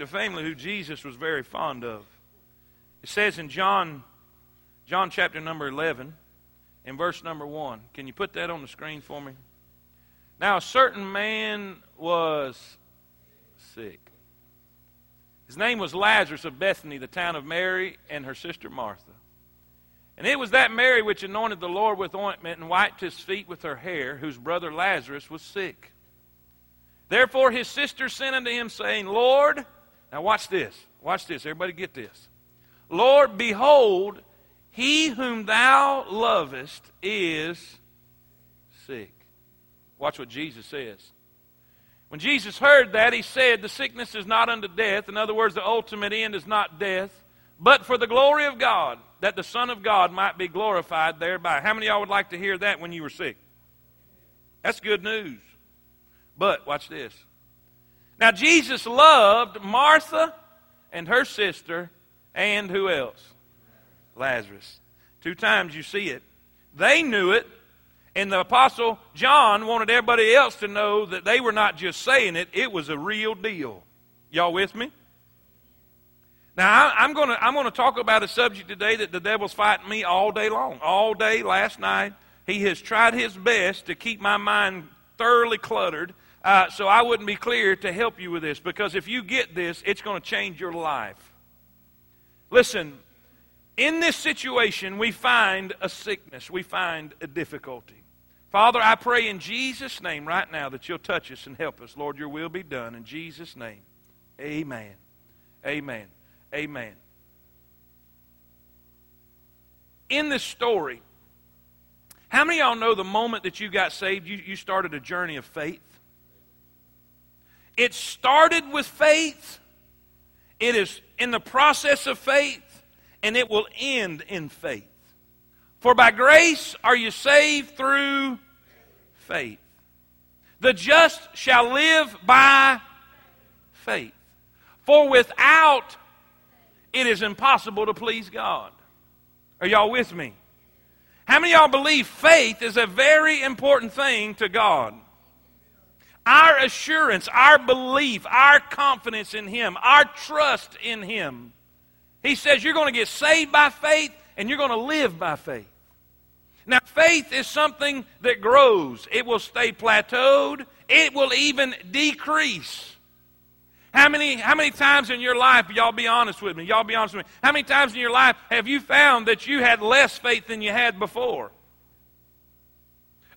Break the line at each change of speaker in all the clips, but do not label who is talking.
a family who Jesus was very fond of. It says in John, John chapter number 11, in verse number 1. Can you put that on the screen for me? Now, a certain man was sick. His name was Lazarus of Bethany, the town of Mary, and her sister Martha. And it was that Mary which anointed the Lord with ointment and wiped his feet with her hair, whose brother Lazarus was sick. Therefore his sister sent unto him, saying, Lord, now watch this. Watch this. Everybody get this. Lord, behold, he whom thou lovest is sick. Watch what Jesus says. When Jesus heard that, he said, The sickness is not unto death. In other words, the ultimate end is not death, but for the glory of God, that the Son of God might be glorified thereby. How many of y'all would like to hear that when you were sick? That's good news. But, watch this. Now, Jesus loved Martha and her sister, and who else? Lazarus. Two times you see it. They knew it, and the Apostle John wanted everybody else to know that they were not just saying it, it was a real deal. Y'all with me? Now, I'm going to I'm going to talk about a subject today that the devil's fighting me all day long. All day last night, he has tried his best to keep my mind thoroughly cluttered uh, so I wouldn't be clear to help you with this because if you get this, it's going to change your life. Listen, in this situation, we find a sickness, we find a difficulty. Father, I pray in Jesus' name right now that you'll touch us and help us. Lord, your will be done. In Jesus' name, amen. Amen. Amen. In this story, how many of y'all know the moment that you got saved, you, you started a journey of faith? It started with faith. It is in the process of faith and it will end in faith. For by grace are you saved through faith. The just shall live by faith. For without it is impossible to please God. Are y'all with me? How many y'all believe faith is a very important thing to God? Our assurance, our belief, our confidence in Him, our trust in Him he says you're going to get saved by faith and you're going to live by faith. Now, faith is something that grows. It will stay plateaued. It will even decrease. How many, how many times in your life, y'all be honest with me, y'all be honest with me, how many times in your life have you found that you had less faith than you had before?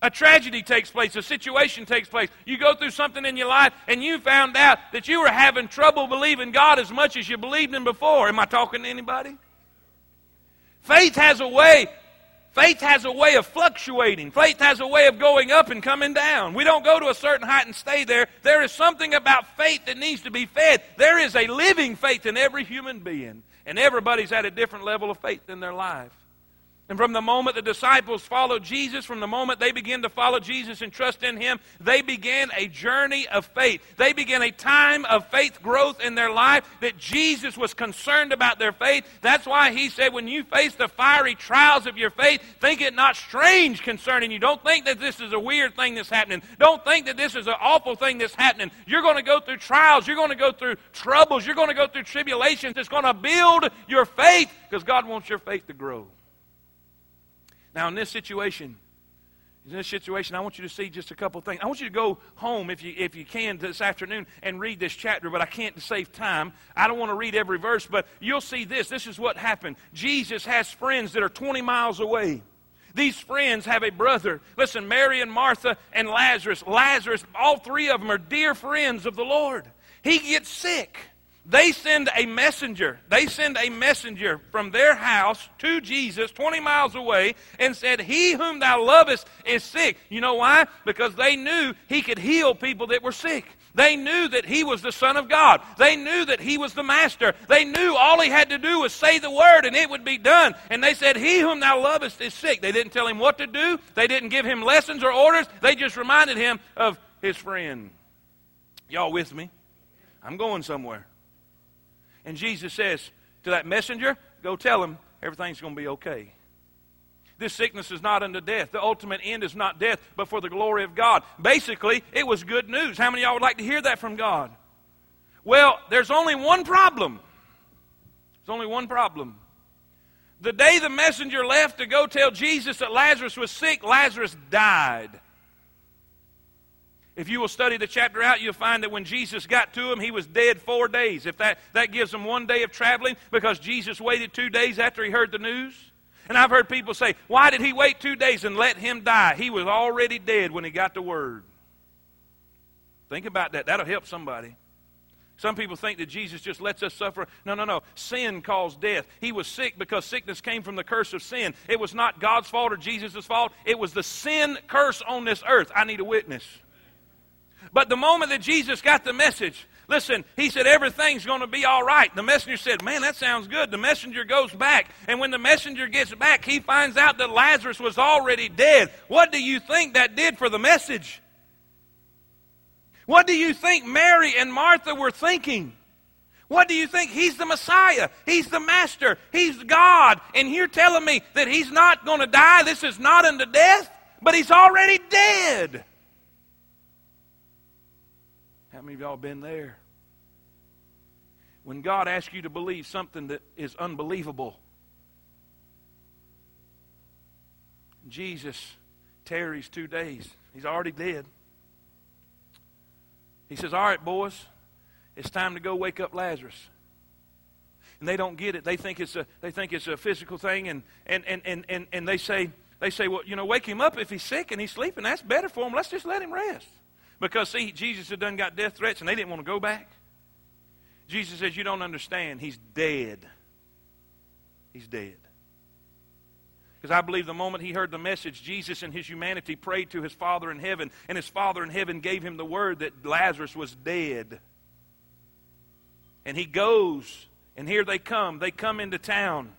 A tragedy takes place, a situation takes place. You go through something in your life and you found out that you were having trouble believing God as much as you believed Him before. Am I talking to anybody? Faith has a way. Faith has a way of fluctuating. Faith has a way of going up and coming down. We don't go to a certain height and stay there. There is something about faith that needs to be fed. There is a living faith in every human being. And everybody's at a different level of faith in their life. And from the moment the disciples followed Jesus, from the moment they began to follow Jesus and trust in Him, they began a journey of faith. They began a time of faith growth in their life that Jesus was concerned about their faith. That's why He said, when you face the fiery trials of your faith, think it not strange concerning you. Don't think that this is a weird thing that's happening. Don't think that this is an awful thing that's happening. You're going to go through trials. You're going to go through troubles. You're going to go through tribulations. It's going to build your faith because God wants your faith to grow. Now, in this situation, in this situation, I want you to see just a couple things. I want you to go home if you, if you can this afternoon and read this chapter, but I can't to save time. I don't want to read every verse, but you'll see this. This is what happened. Jesus has friends that are 20 miles away. These friends have a brother. Listen, Mary and Martha and Lazarus. Lazarus, all three of them are dear friends of the Lord. He gets sick. They send a messenger. They send a messenger from their house to Jesus 20 miles away and said, He whom thou lovest is sick. You know why? Because they knew he could heal people that were sick. They knew that he was the Son of God. They knew that he was the Master. They knew all he had to do was say the word and it would be done. And they said, He whom thou lovest is sick. They didn't tell him what to do, they didn't give him lessons or orders. They just reminded him of his friend. Y'all with me? I'm going somewhere. And Jesus says to that messenger, Go tell him everything's going to be okay. This sickness is not unto death. The ultimate end is not death, but for the glory of God. Basically, it was good news. How many of y'all would like to hear that from God? Well, there's only one problem. There's only one problem. The day the messenger left to go tell Jesus that Lazarus was sick, Lazarus died. If you will study the chapter out, you'll find that when Jesus got to him, he was dead four days. If that, that gives him one day of traveling, because Jesus waited two days after he heard the news. And I've heard people say, why did he wait two days and let him die? He was already dead when he got the word. Think about that. That'll help somebody. Some people think that Jesus just lets us suffer. No, no, no. Sin caused death. He was sick because sickness came from the curse of sin. It was not God's fault or Jesus' fault. It was the sin curse on this earth. I need a witness. But the moment that Jesus got the message, listen, he said, everything's going to be all right. The messenger said, man, that sounds good. The messenger goes back. And when the messenger gets back, he finds out that Lazarus was already dead. What do you think that did for the message? What do you think Mary and Martha were thinking? What do you think? He's the Messiah. He's the Master. He's God. And you're telling me that he's not going to die. This is not unto death, but he's already dead. How many of y'all been there? When God asks you to believe something that is unbelievable, Jesus tarries two days. He's already dead. He says, All right, boys, it's time to go wake up Lazarus. And they don't get it. They think it's a, they think it's a physical thing, and, and, and, and, and, and they, say, they say, Well, you know, wake him up if he's sick and he's sleeping. That's better for him. Let's just let him rest. Because, see, Jesus had done got death threats, and they didn't want to go back. Jesus says, You don't understand. He's dead. He's dead. Because I believe the moment he heard the message, Jesus in his humanity prayed to his Father in heaven, and his Father in heaven gave him the word that Lazarus was dead. And he goes, and here they come. They come into town.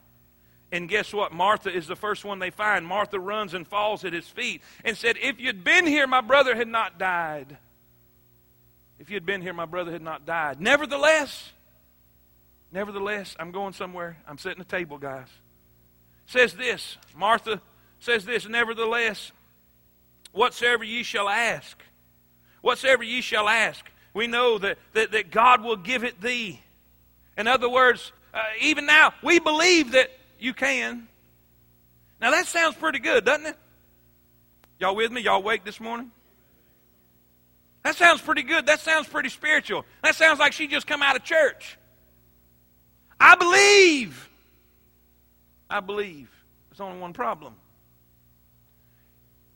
And guess what? Martha is the first one they find. Martha runs and falls at his feet and said, If you'd been here, my brother had not died. If you'd been here, my brother had not died. Nevertheless, nevertheless, I'm going somewhere. I'm setting a table, guys says this Martha says this, nevertheless, whatsoever ye shall ask, whatsoever ye shall ask, we know that, that, that God will give it thee. In other words, uh, even now, we believe that you can. Now that sounds pretty good, doesn't it? Y'all with me? Y'all awake this morning? That sounds pretty good. That sounds pretty spiritual. That sounds like she just come out of church. I believe. I believe. There's only one problem.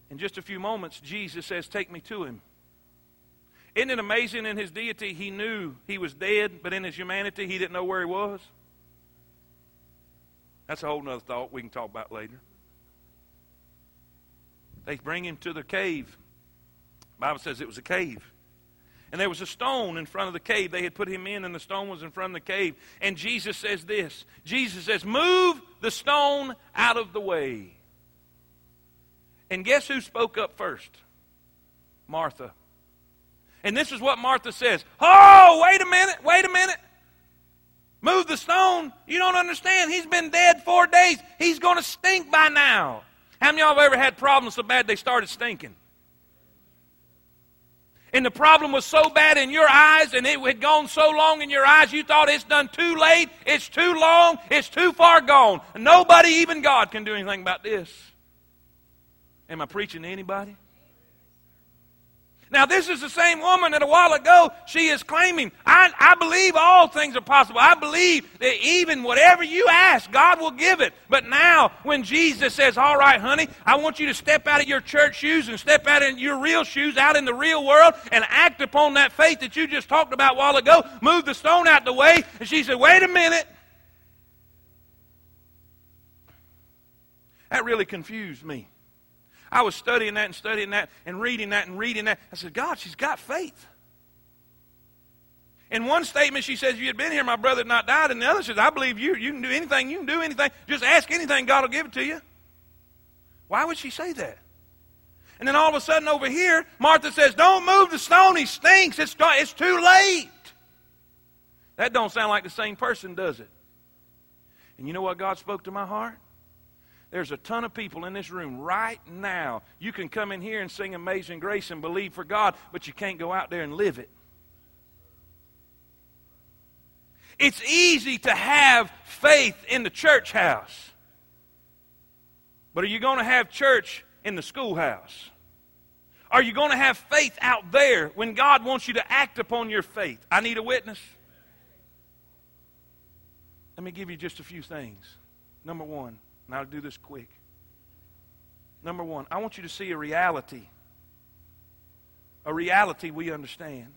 In just a few moments, Jesus says, Take me to him. Isn't it amazing in his deity, he knew he was dead, but in his humanity, he didn't know where he was? That's a whole other thought we can talk about later. They bring him to the cave. The Bible says it was a cave. And there was a stone in front of the cave. They had put him in, and the stone was in front of the cave. And Jesus says this Jesus says, Move the stone out of the way. And guess who spoke up first? Martha. And this is what Martha says Oh, wait a minute, wait a minute. Move the stone. You don't understand. He's been dead four days. He's going to stink by now. How many of y'all have ever had problems so bad they started stinking? and the problem was so bad in your eyes and it had gone so long in your eyes you thought it's done too late, it's too long, it's too far gone. Nobody, even God, can do anything about this. Am I preaching to anybody? Now, this is the same woman that a while ago she is claiming, I, I believe all things are possible. I believe that even whatever you ask, God will give it. But now, when Jesus says, All right, honey, I want you to step out of your church shoes and step out in your real shoes, out in the real world, and act upon that faith that you just talked about a while ago, move the stone out the way. And she said, Wait a minute. That really confused me. I was studying that and studying that and reading that and reading that. I said, God, she's got faith. In one statement, she says, If you had been here, my brother had not died. And the other says, I believe you. You can do anything. You can do anything. Just ask anything, God will give it to you. Why would she say that? And then all of a sudden over here, Martha says, Don't move the stone. He stinks. It's, it's too late. That don't sound like the same person, does it? And you know what God spoke to my heart? There's a ton of people in this room right now. You can come in here and sing Amazing Grace and believe for God, but you can't go out there and live it. It's easy to have faith in the church house. But are you going to have church in the schoolhouse? Are you going to have faith out there when God wants you to act upon your faith? I need a witness. Let me give you just a few things. Number one, and I'll do this quick. Number one, I want you to see a reality. A reality we understand.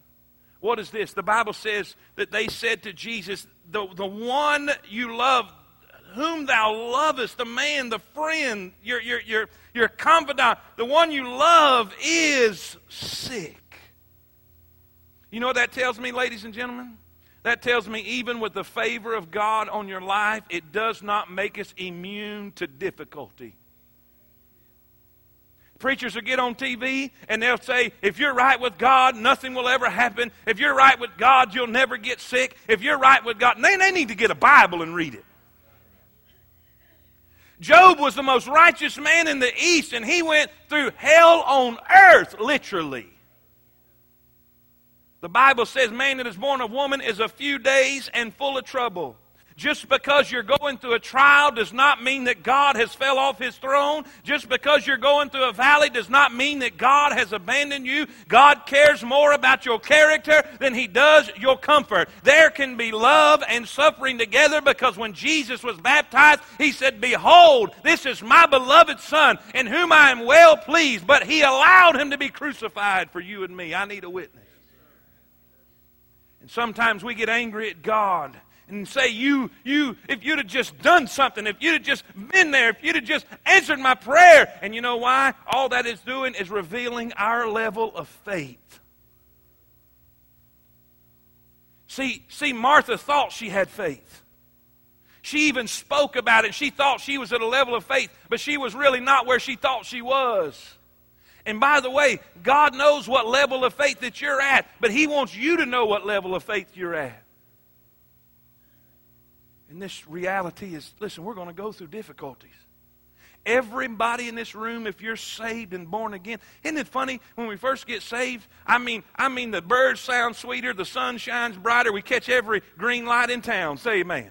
What is this? The Bible says that they said to Jesus, The, the one you love, whom thou lovest, the man, the friend, your, your, your, your confidant, the one you love is sick. You know what that tells me, ladies and gentlemen? That tells me even with the favor of God on your life, it does not make us immune to difficulty. Preachers will get on TV and they'll say, if you're right with God, nothing will ever happen. If you're right with God, you'll never get sick. If you're right with God, they, they need to get a Bible and read it. Job was the most righteous man in the East, and he went through hell on earth, literally. The Bible says, man that is born of woman is a few days and full of trouble. Just because you're going through a trial does not mean that God has fell off his throne. Just because you're going through a valley does not mean that God has abandoned you. God cares more about your character than he does your comfort. There can be love and suffering together because when Jesus was baptized, he said, Behold, this is my beloved Son in whom I am well pleased. But he allowed him to be crucified for you and me. I need a witness. And sometimes we get angry at God and say, you, you, if you'd have just done something, if you'd have just been there, if you'd have just answered my prayer. And you know why? All that is doing is revealing our level of faith. See, see, Martha thought she had faith. She even spoke about it. She thought she was at a level of faith, but she was really not where she thought she was. And by the way, God knows what level of faith that you're at, but He wants you to know what level of faith you're at. And this reality is listen, we're going to go through difficulties. Everybody in this room, if you're saved and born again, isn't it funny when we first get saved? I mean, I mean, the birds sound sweeter, the sun shines brighter, we catch every green light in town. Say amen.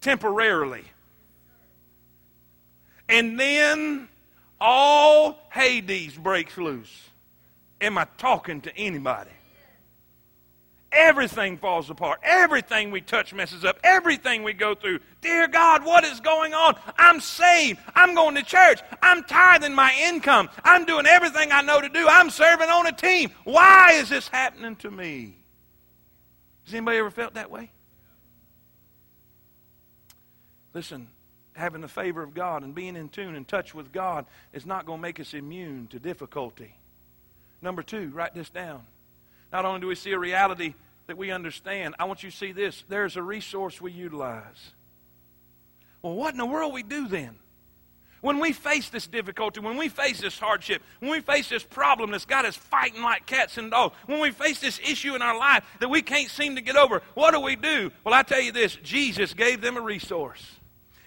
Temporarily. And then all Hades breaks loose. Am I talking to anybody? Everything falls apart. Everything we touch messes up. Everything we go through. Dear God, what is going on? I'm saved. I'm going to church. I'm tithing my income. I'm doing everything I know to do. I'm serving on a team. Why is this happening to me? Has anybody ever felt that way? Listen, having the favor of God and being in tune and touch with God is not going to make us immune to difficulty. Number two, write this down. Not only do we see a reality that we understand, I want you to see this. There's a resource we utilize. Well, what in the world we do then? When we face this difficulty, when we face this hardship, when we face this problem that's got us fighting like cats and dogs, when we face this issue in our life that we can't seem to get over, what do we do? Well, I tell you this Jesus gave them a resource.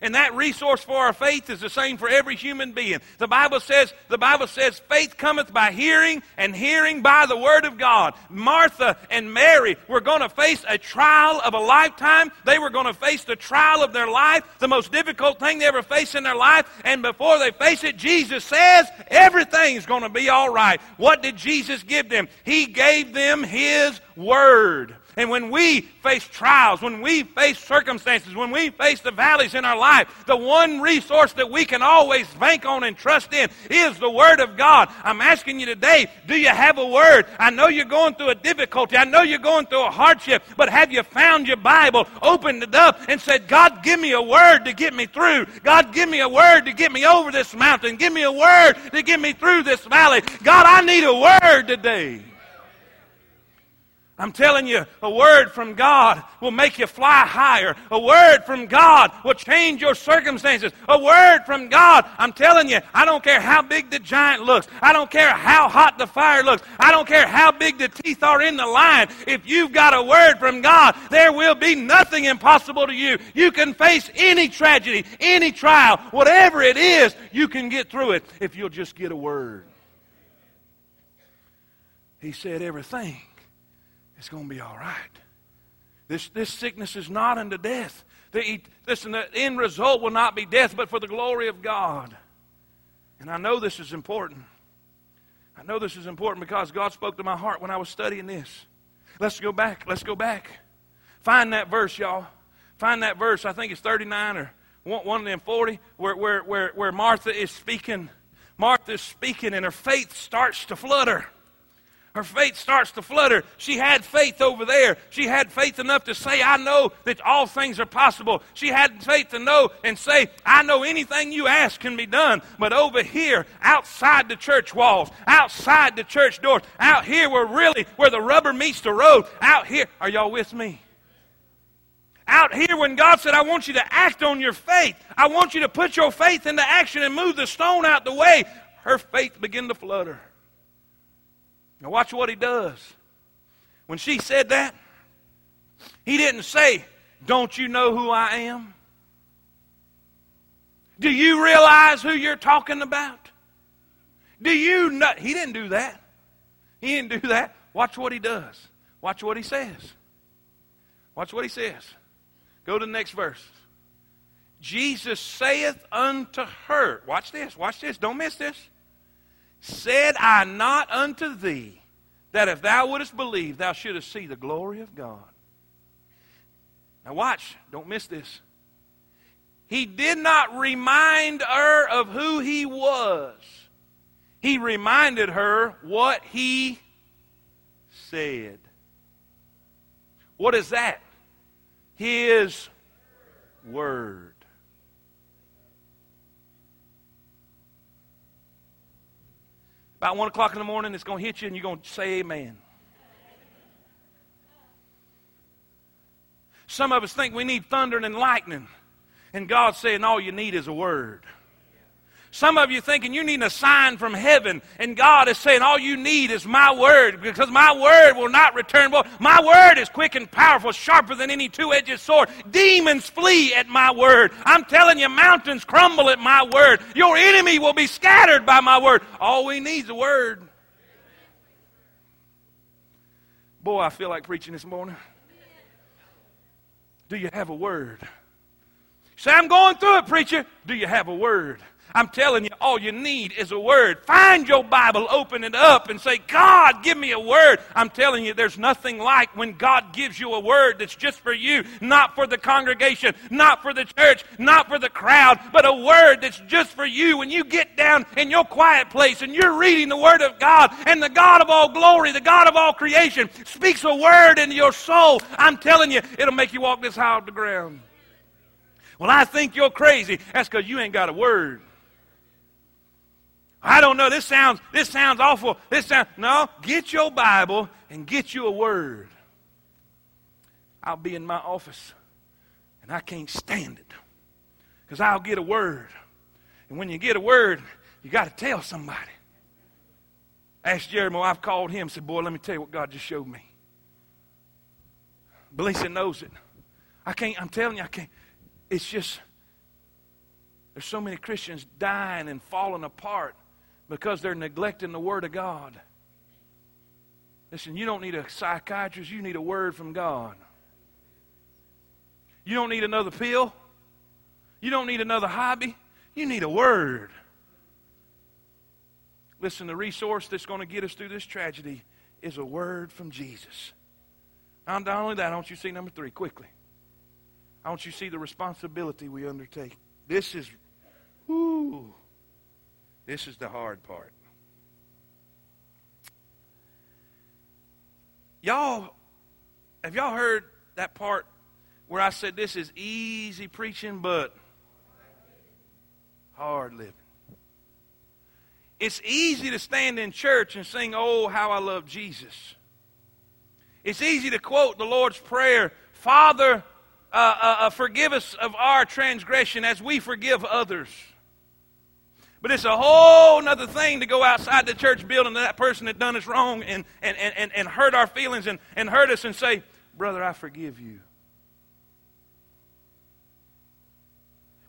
And that resource for our faith is the same for every human being. The Bible says, the Bible says, faith cometh by hearing, and hearing by the word of God. Martha and Mary were going to face a trial of a lifetime. They were going to face the trial of their life, the most difficult thing they ever faced in their life. And before they face it, Jesus says, everything's going to be all right. What did Jesus give them? He gave them His word. And when we face trials, when we face circumstances, when we face the valleys in our life, the one resource that we can always bank on and trust in is the Word of God. I'm asking you today, do you have a Word? I know you're going through a difficulty. I know you're going through a hardship, but have you found your Bible, opened it up, and said, God, give me a Word to get me through. God, give me a Word to get me over this mountain. Give me a Word to get me through this valley. God, I need a Word today. I'm telling you, a word from God will make you fly higher. A word from God will change your circumstances. A word from God, I'm telling you, I don't care how big the giant looks. I don't care how hot the fire looks. I don't care how big the teeth are in the lion. If you've got a word from God, there will be nothing impossible to you. You can face any tragedy, any trial, whatever it is, you can get through it if you'll just get a word. He said everything it's going to be all right. This, this sickness is not unto death. The, listen, the end result will not be death, but for the glory of God. And I know this is important. I know this is important because God spoke to my heart when I was studying this. Let's go back. Let's go back. Find that verse, y'all. Find that verse. I think it's 39 or one of them 40 where, where, where, where Martha is speaking. Martha is speaking and her faith starts to flutter her faith starts to flutter. She had faith over there. She had faith enough to say, I know that all things are possible. She had faith to know and say, I know anything you ask can be done. But over here, outside the church walls, outside the church doors, out here where really, where the rubber meets the road, out here, are y'all with me? Out here, when God said, I want you to act on your faith, I want you to put your faith into action and move the stone out the way, her faith began to flutter. Now, watch what he does. When she said that, he didn't say, Don't you know who I am? Do you realize who you're talking about? Do you know? He didn't do that. He didn't do that. Watch what he does. Watch what he says. Watch what he says. Go to the next verse. Jesus saith unto her, watch this, watch this, don't miss this. Said I not unto thee that if thou wouldst believe, thou shouldst see the glory of God? Now, watch, don't miss this. He did not remind her of who he was, he reminded her what he said. What is that? His word. About 1 o'clock in the morning, it's going to hit you and you're going to say amen. Some of us think we need thunder and lightning. And God's saying all you need is a word. Some of you thinking you need a sign from heaven, and God is saying all you need is my word, because my word will not return. Well, my word is quick and powerful, sharper than any two-edged sword. Demons flee at my word. I'm telling you, mountains crumble at my word. Your enemy will be scattered by my word. All we need is a word. Boy, I feel like preaching this morning. Do you have a word? Say, I'm going through it, preacher. Do you have a word? I'm telling you, all you need is a word. Find your Bible, open it up, and say, God, give me a word. I'm telling you, there's nothing like when God gives you a word that's just for you, not for the congregation, not for the church, not for the crowd, but a word that's just for you. When you get down in your quiet place and you're reading the Word of God, and the God of all glory, the God of all creation, speaks a word into your soul, I'm telling you, it'll make you walk this high off the ground. Well, I think you're crazy. That's because you ain't got a word. I don't know. This sounds this sounds awful. This sounds no. Get your Bible and get you a word. I'll be in my office, and I can't stand it because I'll get a word, and when you get a word, you got to tell somebody. Asked Jeremy, I've called him. Said, "Boy, let me tell you what God just showed me." Belisa knows it. I can't. I'm telling you, I can't. It's just there's so many Christians dying and falling apart because they're neglecting the Word of God. Listen, you don't need a psychiatrist, you need a word from God. You don't need another pill. You don't need another hobby. You need a word. Listen, the resource that's going to get us through this tragedy is a word from Jesus. Not only that, I want you to see number three quickly. I want you to see the responsibility we undertake. This is, whoo, this is the hard part. Y'all, have y'all heard that part where I said this is easy preaching, but hard living? It's easy to stand in church and sing, Oh, how I love Jesus. It's easy to quote the Lord's Prayer Father, uh, uh, uh, forgive us of our transgression as we forgive others. But it's a whole other thing to go outside the church building to that person that done us wrong and, and, and, and hurt our feelings and, and hurt us and say, Brother, I forgive you.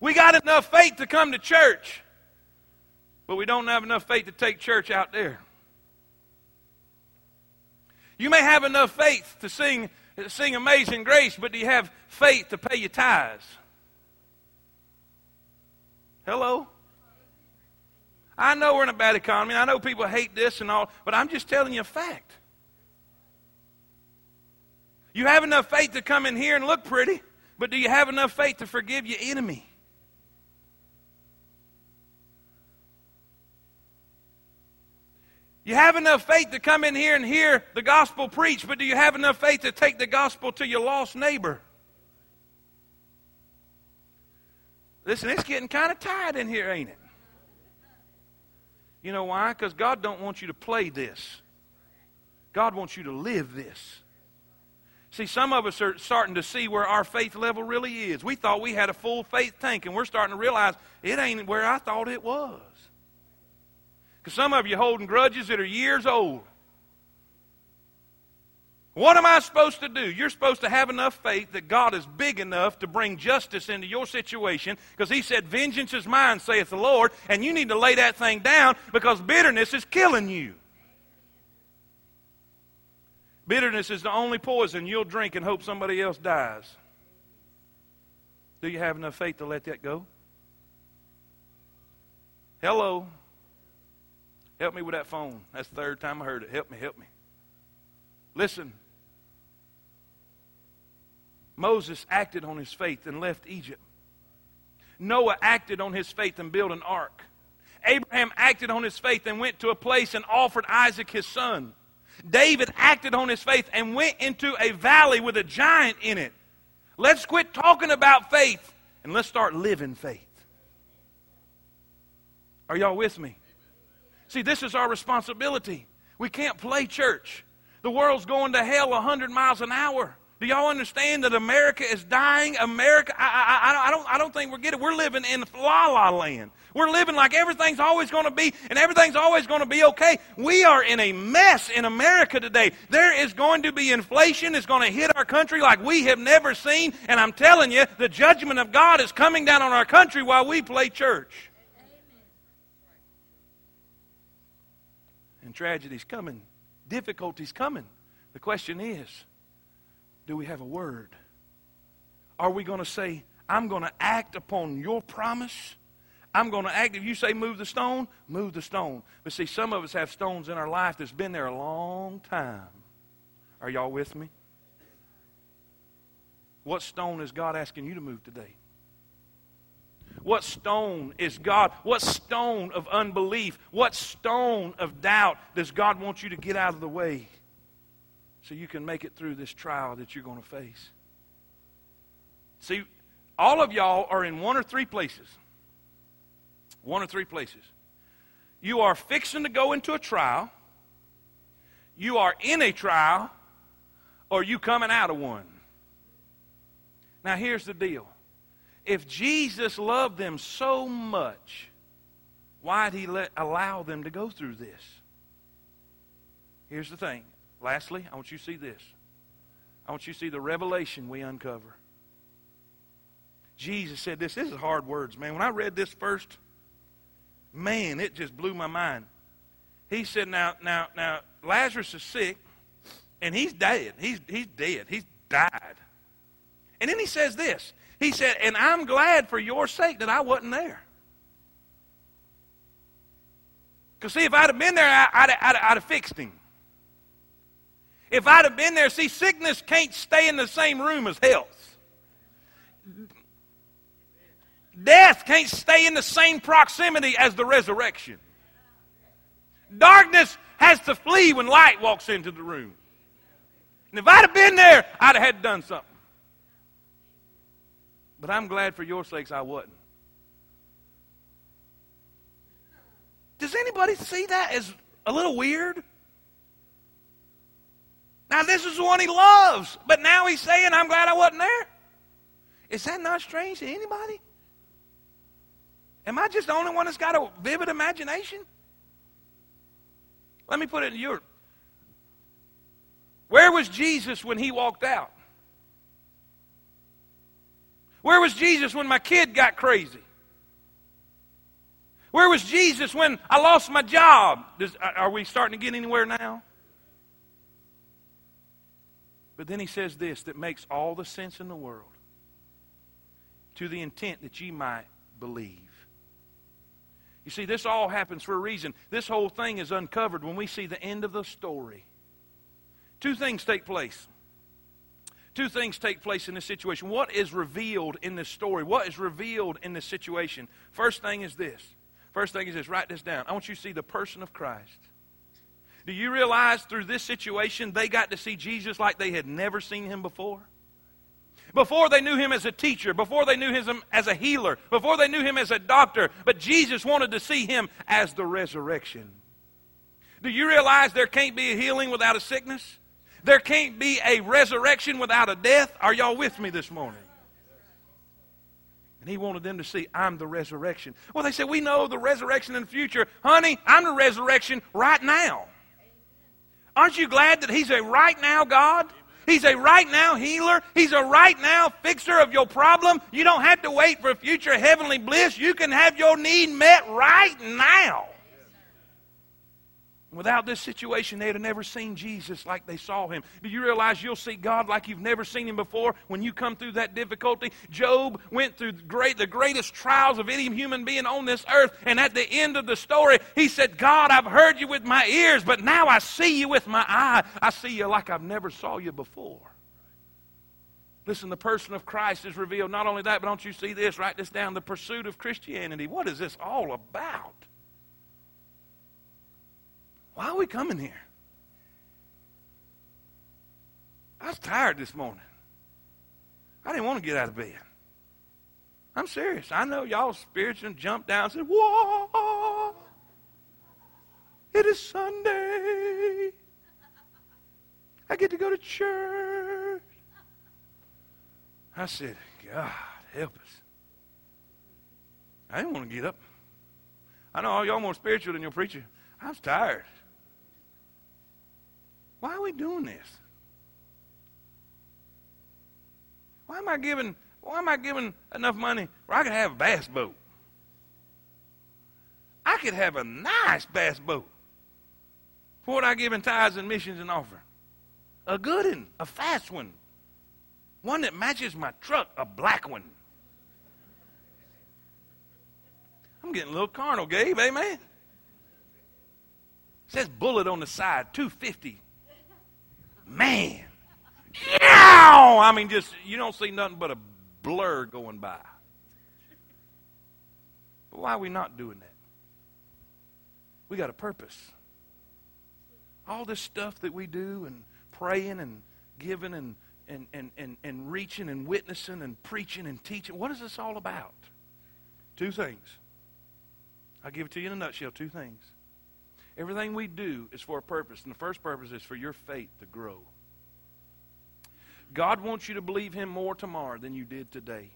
We got enough faith to come to church, but we don't have enough faith to take church out there. You may have enough faith to sing sing Amazing Grace, but do you have faith to pay your tithes? Hello? I know we're in a bad economy. I know people hate this and all, but I'm just telling you a fact. You have enough faith to come in here and look pretty, but do you have enough faith to forgive your enemy? You have enough faith to come in here and hear the gospel preached, but do you have enough faith to take the gospel to your lost neighbor? Listen, it's getting kind of tired in here, ain't it? You know why? Because God don't want you to play this. God wants you to live this. See, some of us are starting to see where our faith level really is. We thought we had a full faith tank, and we're starting to realize it ain't where I thought it was. Because some of you holding grudges that are years old. What am I supposed to do? You're supposed to have enough faith that God is big enough to bring justice into your situation because He said, Vengeance is mine, saith the Lord, and you need to lay that thing down because bitterness is killing you. Bitterness is the only poison you'll drink and hope somebody else dies. Do you have enough faith to let that go? Hello. Help me with that phone. That's the third time I heard it. Help me, help me. Listen. Moses acted on his faith and left Egypt. Noah acted on his faith and built an ark. Abraham acted on his faith and went to a place and offered Isaac his son. David acted on his faith and went into a valley with a giant in it. Let's quit talking about faith and let's start living faith. Are y'all with me? See, this is our responsibility. We can't play church. The world's going to hell 100 miles an hour. Do y'all understand that America is dying? America, I, I, I, don't, I don't think we're getting. We're living in la la land. We're living like everything's always going to be, and everything's always going to be okay. We are in a mess in America today. There is going to be inflation. It's going to hit our country like we have never seen. And I'm telling you, the judgment of God is coming down on our country while we play church. And tragedy's coming, difficulty's coming. The question is, do we have a word? Are we going to say, I'm going to act upon your promise? I'm going to act. If you say move the stone, move the stone. But see, some of us have stones in our life that's been there a long time. Are y'all with me? What stone is God asking you to move today? What stone is God? What stone of unbelief? What stone of doubt does God want you to get out of the way? So you can make it through this trial that you're going to face. See, all of y'all are in one or three places. One or three places. You are fixing to go into a trial, you are in a trial, or you coming out of one. Now, here's the deal. If Jesus loved them so much, why did he let, allow them to go through this? Here's the thing Lastly, I want you to see this. I want you to see the revelation we uncover. Jesus said this. This is hard words, man. When I read this first, man, it just blew my mind. He said, now, now, now, Lazarus is sick, and he's dead. He's, he's dead. He's died. And then he says this. He said, and I'm glad for your sake that I wasn't there. Because, see, if I'd have been there, I, I'd, I'd, I'd have fixed him. If I'd have been there, see, sickness can't stay in the same room as health. Death can't stay in the same proximity as the resurrection. Darkness has to flee when light walks into the room. And if I'd have been there, I'd have had done something. But I'm glad for your sakes I wasn't. Does anybody see that as a little weird? Now, this is the one he loves, but now he's saying, I'm glad I wasn't there. Is that not strange to anybody? Am I just the only one that's got a vivid imagination? Let me put it in your. Where was Jesus when he walked out? Where was Jesus when my kid got crazy? Where was Jesus when I lost my job? Does, are we starting to get anywhere now? But then he says this that makes all the sense in the world to the intent that ye might believe. You see, this all happens for a reason. This whole thing is uncovered when we see the end of the story. Two things take place. Two things take place in this situation. What is revealed in this story? What is revealed in this situation? First thing is this. First thing is this. Write this down. I want you to see the person of Christ. Do you realize through this situation they got to see Jesus like they had never seen him before? Before they knew him as a teacher, before they knew him as a healer, before they knew him as a doctor, but Jesus wanted to see him as the resurrection. Do you realize there can't be a healing without a sickness? There can't be a resurrection without a death? Are y'all with me this morning? And he wanted them to see, I'm the resurrection. Well, they said, We know the resurrection in the future. Honey, I'm the resurrection right now. Aren't you glad that He's a right now God? He's a right now healer. He's a right now fixer of your problem. You don't have to wait for future heavenly bliss. You can have your need met right now. Without this situation, they'd have never seen Jesus like they saw him. Do you realize you'll see God like you've never seen him before when you come through that difficulty? Job went through the, great, the greatest trials of any human being on this earth, and at the end of the story, he said, God, I've heard you with my ears, but now I see you with my eye. I see you like I've never saw you before. Listen, the person of Christ is revealed. Not only that, but don't you see this? Write this down. The pursuit of Christianity. What is this all about? Why are we coming here? I was tired this morning. I didn't want to get out of bed. I'm serious. I know y'all spiritual jumped down and said, Whoa, it is Sunday. I get to go to church. I said, God, help us. I didn't want to get up. I know all y'all more spiritual than your preacher. I was tired. Why are we doing this? Why am I giving why am I giving enough money where I could have a bass boat? I could have a nice bass boat for what I give in tithes and missions and offering. A good one, a fast one. One that matches my truck, a black one. I'm getting a little carnal, Gabe, amen? It says bullet on the side, 250 Man. Yow! I mean, just, you don't see nothing but a blur going by. But why are we not doing that? We got a purpose. All this stuff that we do and praying and giving and, and, and, and, and reaching and witnessing and preaching and teaching, what is this all about? Two things. I'll give it to you in a nutshell two things. Everything we do is for a purpose, and the first purpose is for your faith to grow. God wants you to believe Him more tomorrow than you did today.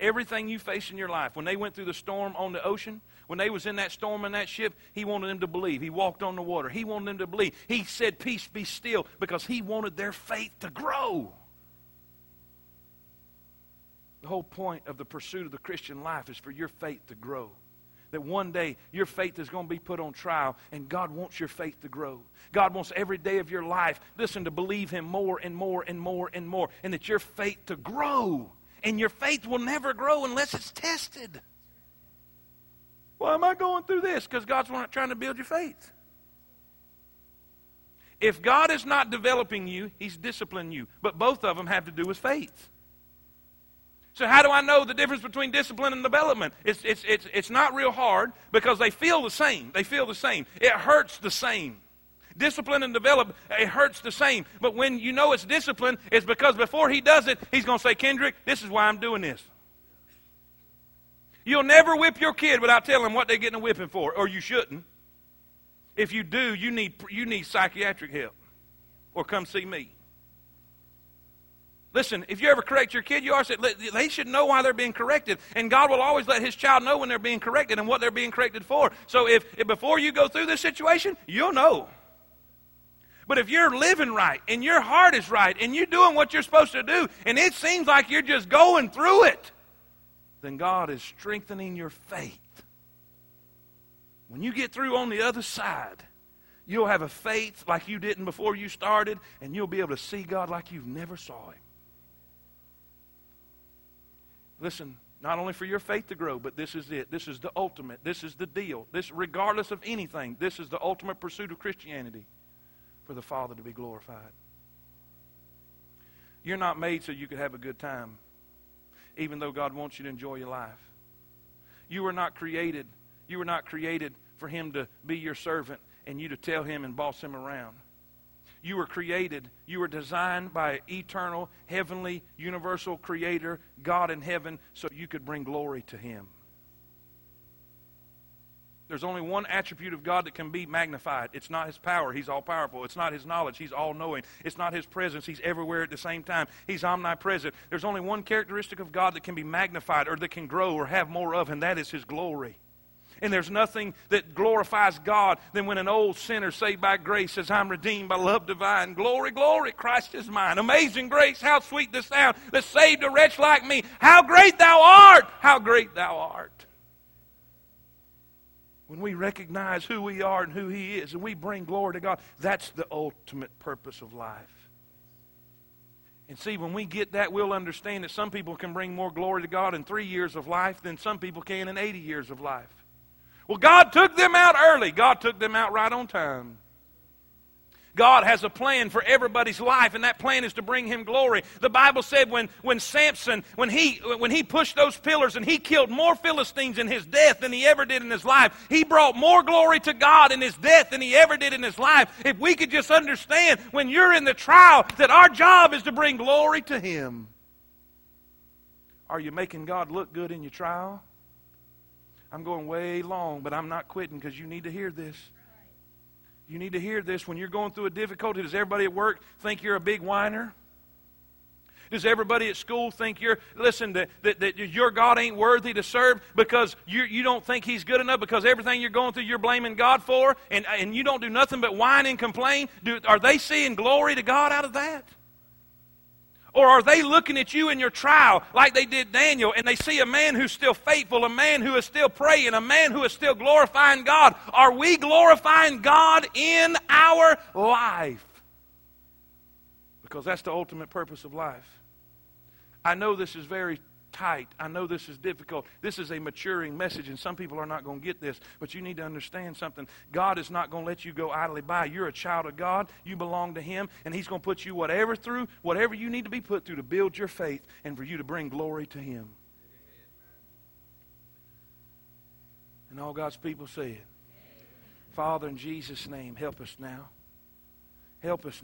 Everything you face in your life, when they went through the storm on the ocean, when they was in that storm in that ship, He wanted them to believe. He walked on the water. He wanted them to believe. He said, Peace be still, because He wanted their faith to grow. The whole point of the pursuit of the Christian life is for your faith to grow that one day your faith is going to be put on trial, and God wants your faith to grow. God wants every day of your life, listen, to believe Him more and more and more and more, and that your faith to grow. And your faith will never grow unless it's tested. Why am I going through this? Because God's not trying to build your faith. If God is not developing you, He's disciplining you. But both of them have to do with faith. So, how do I know the difference between discipline and development? It's, it's, it's, it's not real hard because they feel the same. They feel the same. It hurts the same. Discipline and develop, it hurts the same. But when you know it's discipline, it's because before he does it, he's going to say, Kendrick, this is why I'm doing this. You'll never whip your kid without telling them what they're getting a whipping for, or you shouldn't. If you do, you need, you need psychiatric help, or come see me. Listen, if you ever correct your kid, you are said they should know why they're being corrected, and God will always let His child know when they're being corrected and what they're being corrected for. So if, if before you go through this situation, you'll know. But if you're living right and your heart is right and you're doing what you're supposed to do, and it seems like you're just going through it, then God is strengthening your faith. When you get through on the other side, You'll have a faith like you didn't before you started, and you'll be able to see God like you've never saw Him. Listen, not only for your faith to grow, but this is it. This is the ultimate. This is the deal. This, regardless of anything, this is the ultimate pursuit of Christianity for the Father to be glorified. You're not made so you could have a good time, even though God wants you to enjoy your life. You were not created. You were not created for Him to be your servant and you to tell Him and boss Him around. You were created, you were designed by eternal, heavenly, universal creator, God in heaven, so you could bring glory to Him. There's only one attribute of God that can be magnified. It's not His power. He's all powerful. It's not His knowledge. He's all knowing. It's not His presence. He's everywhere at the same time. He's omnipresent. There's only one characteristic of God that can be magnified or that can grow or have more of, and that is His glory. And there's nothing that glorifies God than when an old sinner saved by grace says, I'm redeemed by love divine. Glory, glory, Christ is mine. Amazing grace, how sweet the sound that saved a wretch like me. How great thou art! How great thou art! When we recognize who we are and who He is, and we bring glory to God, that's the ultimate purpose of life. And see, when we get that, we'll understand that some people can bring more glory to God in three years of life than some people can in 80 years of life. Well, God took them out early. God took them out right on time. God has a plan for everybody's life, and that plan is to bring him glory. The Bible said when, when Samson, when he, when he pushed those pillars and he killed more Philistines in his death than he ever did in his life, he brought more glory to God in his death than he ever did in his life. If we could just understand when you're in the trial that our job is to bring glory to him. Are you making God look good in your trial? I'm going way long, but I'm not quitting because you need to hear this. You need to hear this. When you're going through a difficulty, does everybody at work think you're a big whiner? Does everybody at school think you're, listen, that, that, that your God ain't worthy to serve because you, you don't think He's good enough because everything you're going through you're blaming God for and, and you don't do nothing but whine and complain? Do, are they seeing glory to God out of that? Or are they looking at you in your trial like they did Daniel and they see a man who's still faithful, a man who is still praying, a man who is still glorifying God? Are we glorifying God in our life? Because that's the ultimate purpose of life. I know this is very tight. I know this is difficult. This is a maturing message, and some people are not going to get this. But you need to understand something. God is not going to let you go idly by. You're a child of God. You belong to Him, and He's going to put you whatever through, whatever you need to be put through to build your faith and for you to bring glory to Him. And all God's people say it. Father, in Jesus' name, help us now. Help us now.